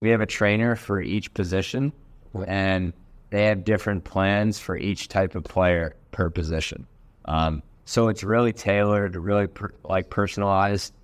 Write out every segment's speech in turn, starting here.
we have a trainer for each position, and they have different plans for each type of player per position. Um, so it's really tailored, really per, like personalized.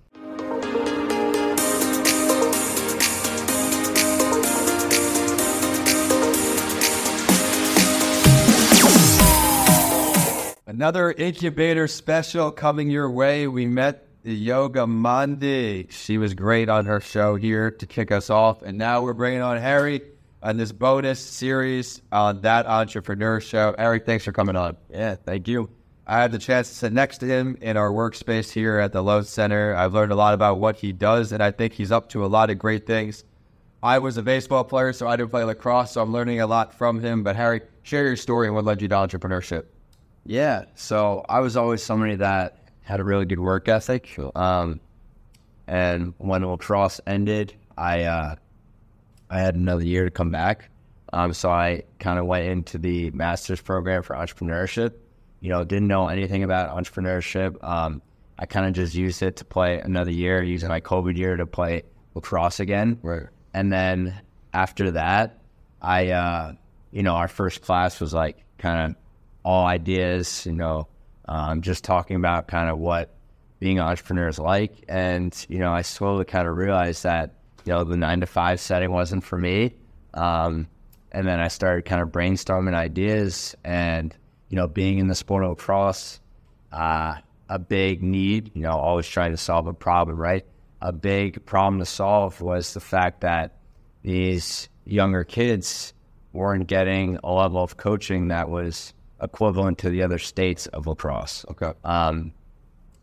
Another incubator special coming your way. We met Yogi Mandhi. She was great on her show here to kick us off. And now we're bringing on Harry on this bonus series on that entrepreneur show. Harry, thanks for coming on. Yeah, thank you. I had the chance to sit next to him in our workspace here at the Lowth Center. I've learned a lot about what he does, and I think he's up to a lot of great things. I was a baseball player, so I didn't play lacrosse, so I'm learning a lot from him. But Harry, share your story and what led you to entrepreneurship. Yeah. So I was always somebody that had a really good work ethic. Um, and when lacrosse ended, I uh, I had another year to come back. Um, so I kind of went into the master's program for entrepreneurship. You know, didn't know anything about entrepreneurship. Um, I kind of just used it to play another year, using my COVID year to play lacrosse again. Right. And then after that, I, uh, you know, our first class was like kind of all ideas, you know, um, just talking about kind of what being an entrepreneur is like. And, you know, I slowly kind of realized that, you know, the nine to five setting wasn't for me. Um, and then I started kind of brainstorming ideas and, you know, being in the sport of lacrosse, uh, a big need, you know, always trying to solve a problem, right? A big problem to solve was the fact that these younger kids weren't getting a level of coaching that was equivalent to the other states of lacrosse. Okay. Um,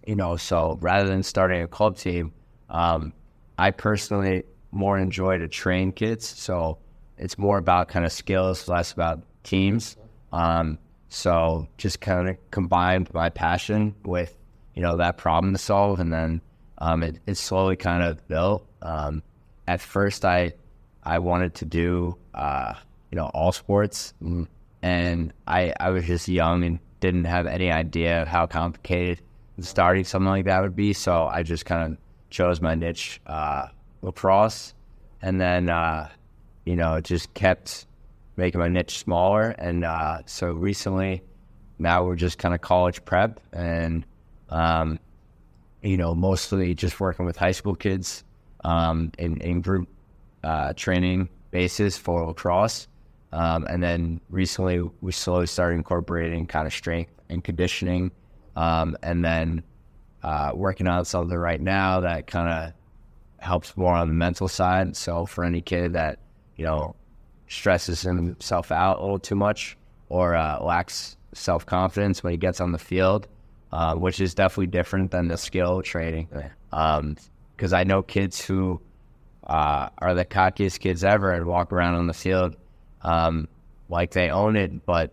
you know, so rather than starting a club team, um, I personally more enjoy to train kids. So it's more about kind of skills, less about teams. Um, so just kind of combined my passion with, you know, that problem to solve. And then um, it, it slowly kind of built. Um, at first, I, I wanted to do, uh, you know, all sports. Mm and I I was just young and didn't have any idea how complicated starting something like that would be. So I just kind of chose my niche, uh, lacrosse, and then uh, you know just kept making my niche smaller. And uh, so recently, now we're just kind of college prep and um, you know mostly just working with high school kids um, in, in group uh, training basis for lacrosse. Um, and then recently, we slowly started incorporating kind of strength and conditioning, um, and then uh, working on something right now that kind of helps more on the mental side. So for any kid that you know stresses himself out a little too much or uh, lacks self confidence when he gets on the field, uh, which is definitely different than the skill training. Because um, I know kids who uh, are the cockiest kids ever and walk around on the field um, like they own it, but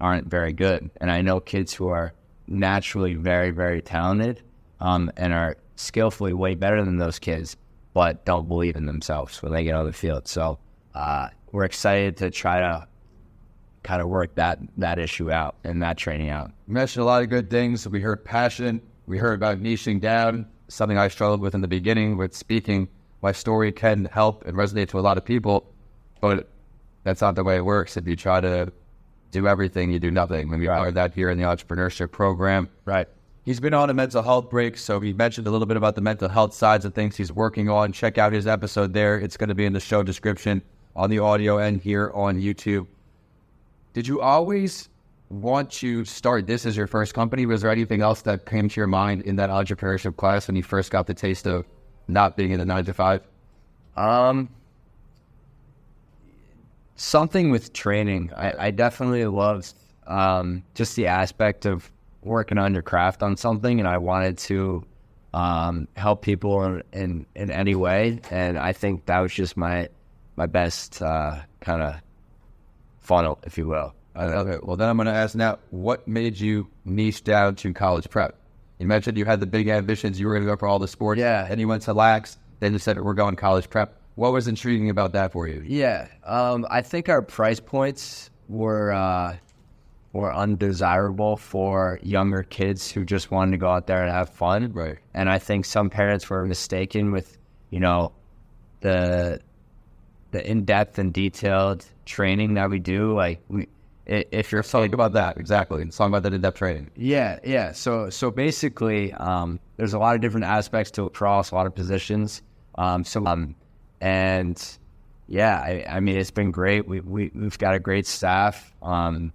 aren't very good. And I know kids who are naturally very, very talented um, and are skillfully way better than those kids, but don't believe in themselves when they get on the field. So uh, we're excited to try to kind of work that that issue out and that training out. You mentioned a lot of good things. We heard passion. We heard about niching down, something I struggled with in the beginning with speaking. My story can help and resonate to a lot of people, but that's not the way it works. If you try to do everything, you do nothing. we right. learned that here in the entrepreneurship program. Right. He's been on a mental health break, so he mentioned a little bit about the mental health sides of things he's working on. Check out his episode there. It's going to be in the show description on the audio and here on YouTube. Did you always want to start this as your first company? Was there anything else that came to your mind in that entrepreneurship class when you first got the taste of not being in the nine to five? Um, something with training. I, I definitely love um, just the aspect of working on your craft on something, and I wanted to um, help people in, in, in any way. And I think that was just my my best uh, kind of funnel, if you will. Okay, well then I'm going to ask now, what made you niche down to college prep? You mentioned you had the big ambitions, you were going to go for all the sports. Yeah. And you went to Lax, then you said we're going college prep. What was intriguing about that for you? Yeah, um, I think our price points were uh, were undesirable for younger kids who just wanted to go out there and have fun. Right. And I think some parents were mistaken with, you know, the the in depth and detailed training that we do, like we, if you're Let's about that exactly. Let's talk about that in-depth training. yeah, yeah. So so basically, um, there's a lot of different aspects to lacrosse, a lot of positions. Um, so um, and yeah, I, I mean, it's been great. We, we we've got a great staff. Um,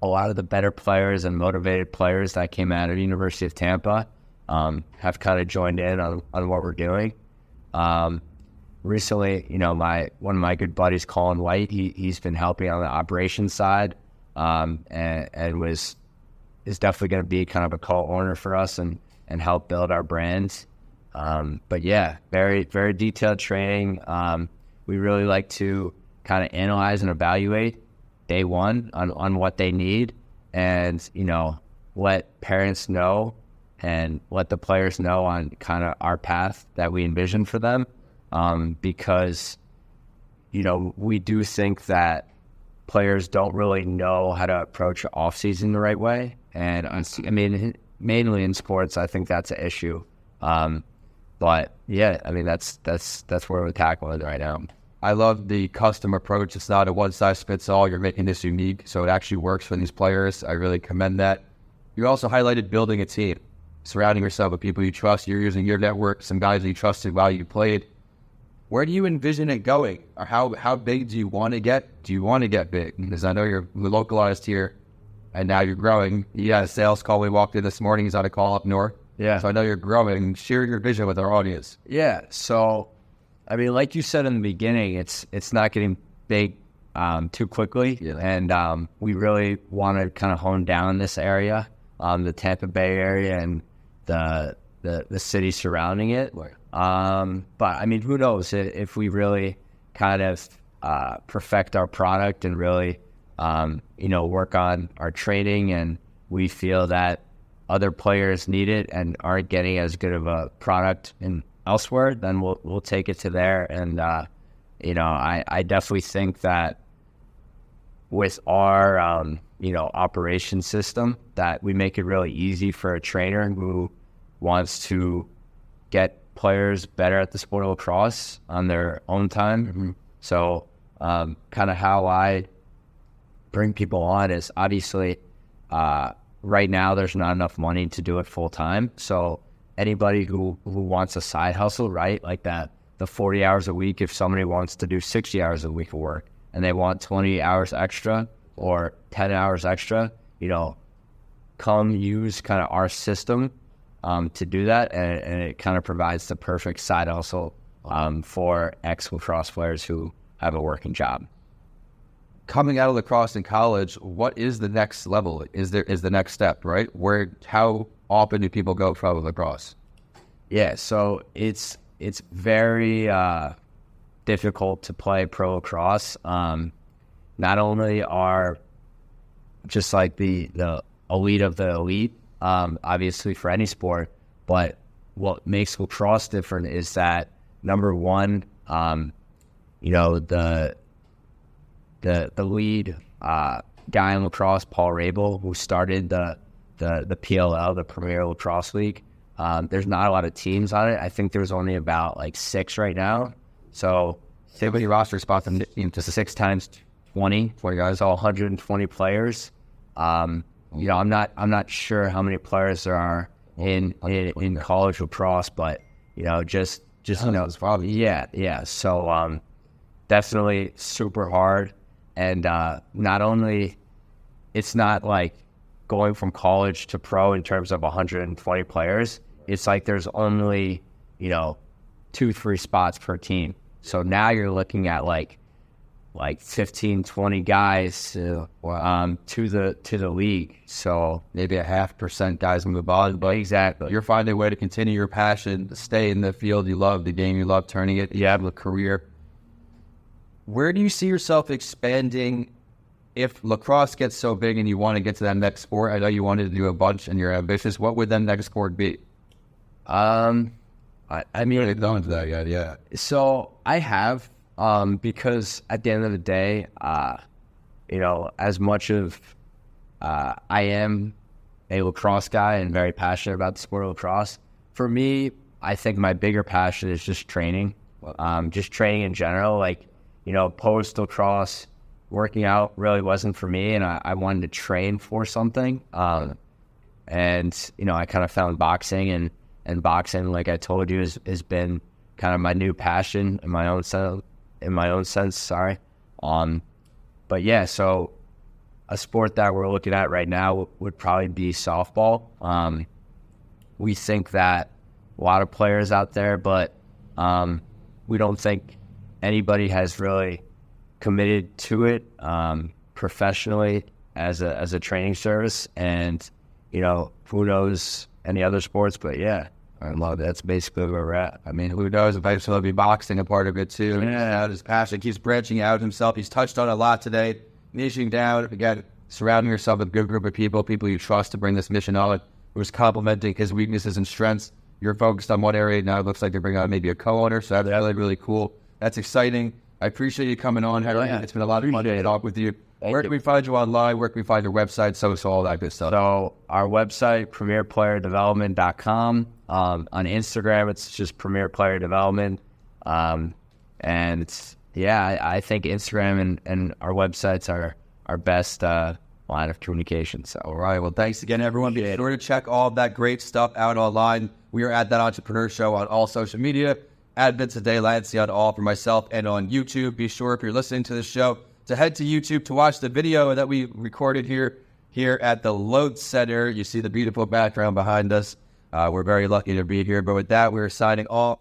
a lot of the better players and motivated players that came out of University of Tampa um, have kind of joined in on, on what we're doing. Um, recently, you know, my one of my good buddies, Colin White, he he's been helping on the operations side, um, and, and was is definitely going to be kind of a co-owner for us and and help build our brand. Um, but yeah, very very detailed training. Um, we really like to kind of analyze and evaluate day one on on what they need, and you know let parents know and let the players know on kind of our path that we envision for them, um, because you know we do think that players don't really know how to approach off season the right way, and I mean mainly in sports, I think that's an issue. Um, but yeah, I mean that's that's that's where we're tackling right now. I love the custom approach. It's not a one size fits all. You're making this unique, so it actually works for these players. I really commend that. You also highlighted building a team, surrounding yourself with people you trust. You're using your network, some guys you trusted while you played. Where do you envision it going, or how how big do you want to get? Do you want to get big? Because I know you're localized here, and now you're growing. You had a sales call. We walked in this morning. He's on a call up north. Yeah. So I know you're growing. Share your vision with our audience. Yeah. So, I mean, like you said in the beginning, it's it's not getting big um, too quickly, Yeah. and um, we really want to kind of hone down this area, um, the Tampa Bay area, and the the, the city surrounding it. Right. Um, but I mean, who knows if we really kind of uh, perfect our product and really, um, you know, work on our training, and we feel that other players need it and aren't getting as good of a product in elsewhere, then we'll we'll take it to there. And uh, you know, I, I definitely think that with our um, you know operation system that we make it really easy for a trainer who wants to get players better at the sport of lacrosse on their own time. So, um, kind of how I bring people on is obviously uh, right now there's not enough money to do it full time. So anybody who who wants a side hustle, right, like that, the 40 hours a week. If somebody wants to do 60 hours a week of work and they want 20 hours extra or 10 hours extra, you know, come use kind of our system um, to do that, and, and it kind of provides the perfect side hustle um, for ex lacrosse players who have a working job. Coming out of lacrosse in college, what is the next level? Is there is the next step, right? Where how often do people go from lacrosse? Yeah, so it's it's very uh, difficult to play pro lacrosse. Um, not only are just like the the elite of the elite, um, obviously for any sport, but what makes lacrosse different is that number one, um, you know the the the lead uh, guy in lacrosse, Paul Rabil, who started the the the PLL, the Premier Lacrosse League. Um, there's not a lot of teams on it. I think there's only about like six right now. So many roster spots in into six times 20, 20 guys? so 120 players. Um, you know, I'm not I'm not sure how many players there are in in, in college lacrosse, but you know, just just you know, yeah, yeah. So um, definitely super hard, and uh, not only it's not like going from college to pro in terms of 120 players. It's like there's only you know two three spots per team. So now you're looking at like like 15, 20 guys um, to the to the league. So Maybe a half percent guys move on, but exactly. you're finding a way to continue your passion, to stay in the field you love, the game you love, turning it you have a career. Where do you see yourself expanding if lacrosse gets so big and you want to get to that next sport? I know you wanted to do a bunch and you're ambitious. What would that next sport be? Um, I, I mean, They've gone to that yet, yeah. So I have, um, because at the end of the day, uh, you know, as much of uh, I am a lacrosse guy and very passionate about the sport of lacrosse. For me, I think my bigger passion is just training, um, just training in general. Like, you know, post lacrosse, working out really wasn't for me, and I, I wanted to train for something. Um, and you know, I kind of found boxing, and and boxing, like I told you, has, has been kind of my new passion in my own sense. In my own sense, sorry. Um, but yeah, so a sport that we're looking at right now would probably be softball. Um, we think that a lot of players out there, but um, we don't think anybody has really committed to it um, professionally as a as a training service. And you know, who knows any other sports? But yeah, I love it. that's basically where we're at. I mean, who knows if I still be boxing a part of it too? Yeah, his passion keeps branching out himself. He's touched on a lot today. Niching down again, surrounding yourself with a good group of people, people you trust to bring this mission on. Who's complementing his weaknesses and strengths. You're focused on one area now. It looks like they're bringing on maybe a co-owner, so that's really really cool. That's exciting. I appreciate you coming on, Harry. Yeah. It's been a lot of fun to talk with you. Thank Where you. can we find you online? Where can we find your website? So, so all that good stuff. So our website, premierplayerdevelopment.com. Um, on Instagram, it's just Premier Player Development. Um, and it's, yeah, I, I think Instagram and, and our websites are our best uh, line of communication. So All right. Well, thanks again, everyone. Be sure to check all of that great stuff out online. We are at that Entrepreneur Show on all social media. At Vincent De Lanci on all for myself and on YouTube. Be sure if you're listening to this show to head to YouTube to watch the video that we recorded here here at the Lowth Center. You see the beautiful background behind us. Uh, we're very lucky to be here. But with that, we're signing off.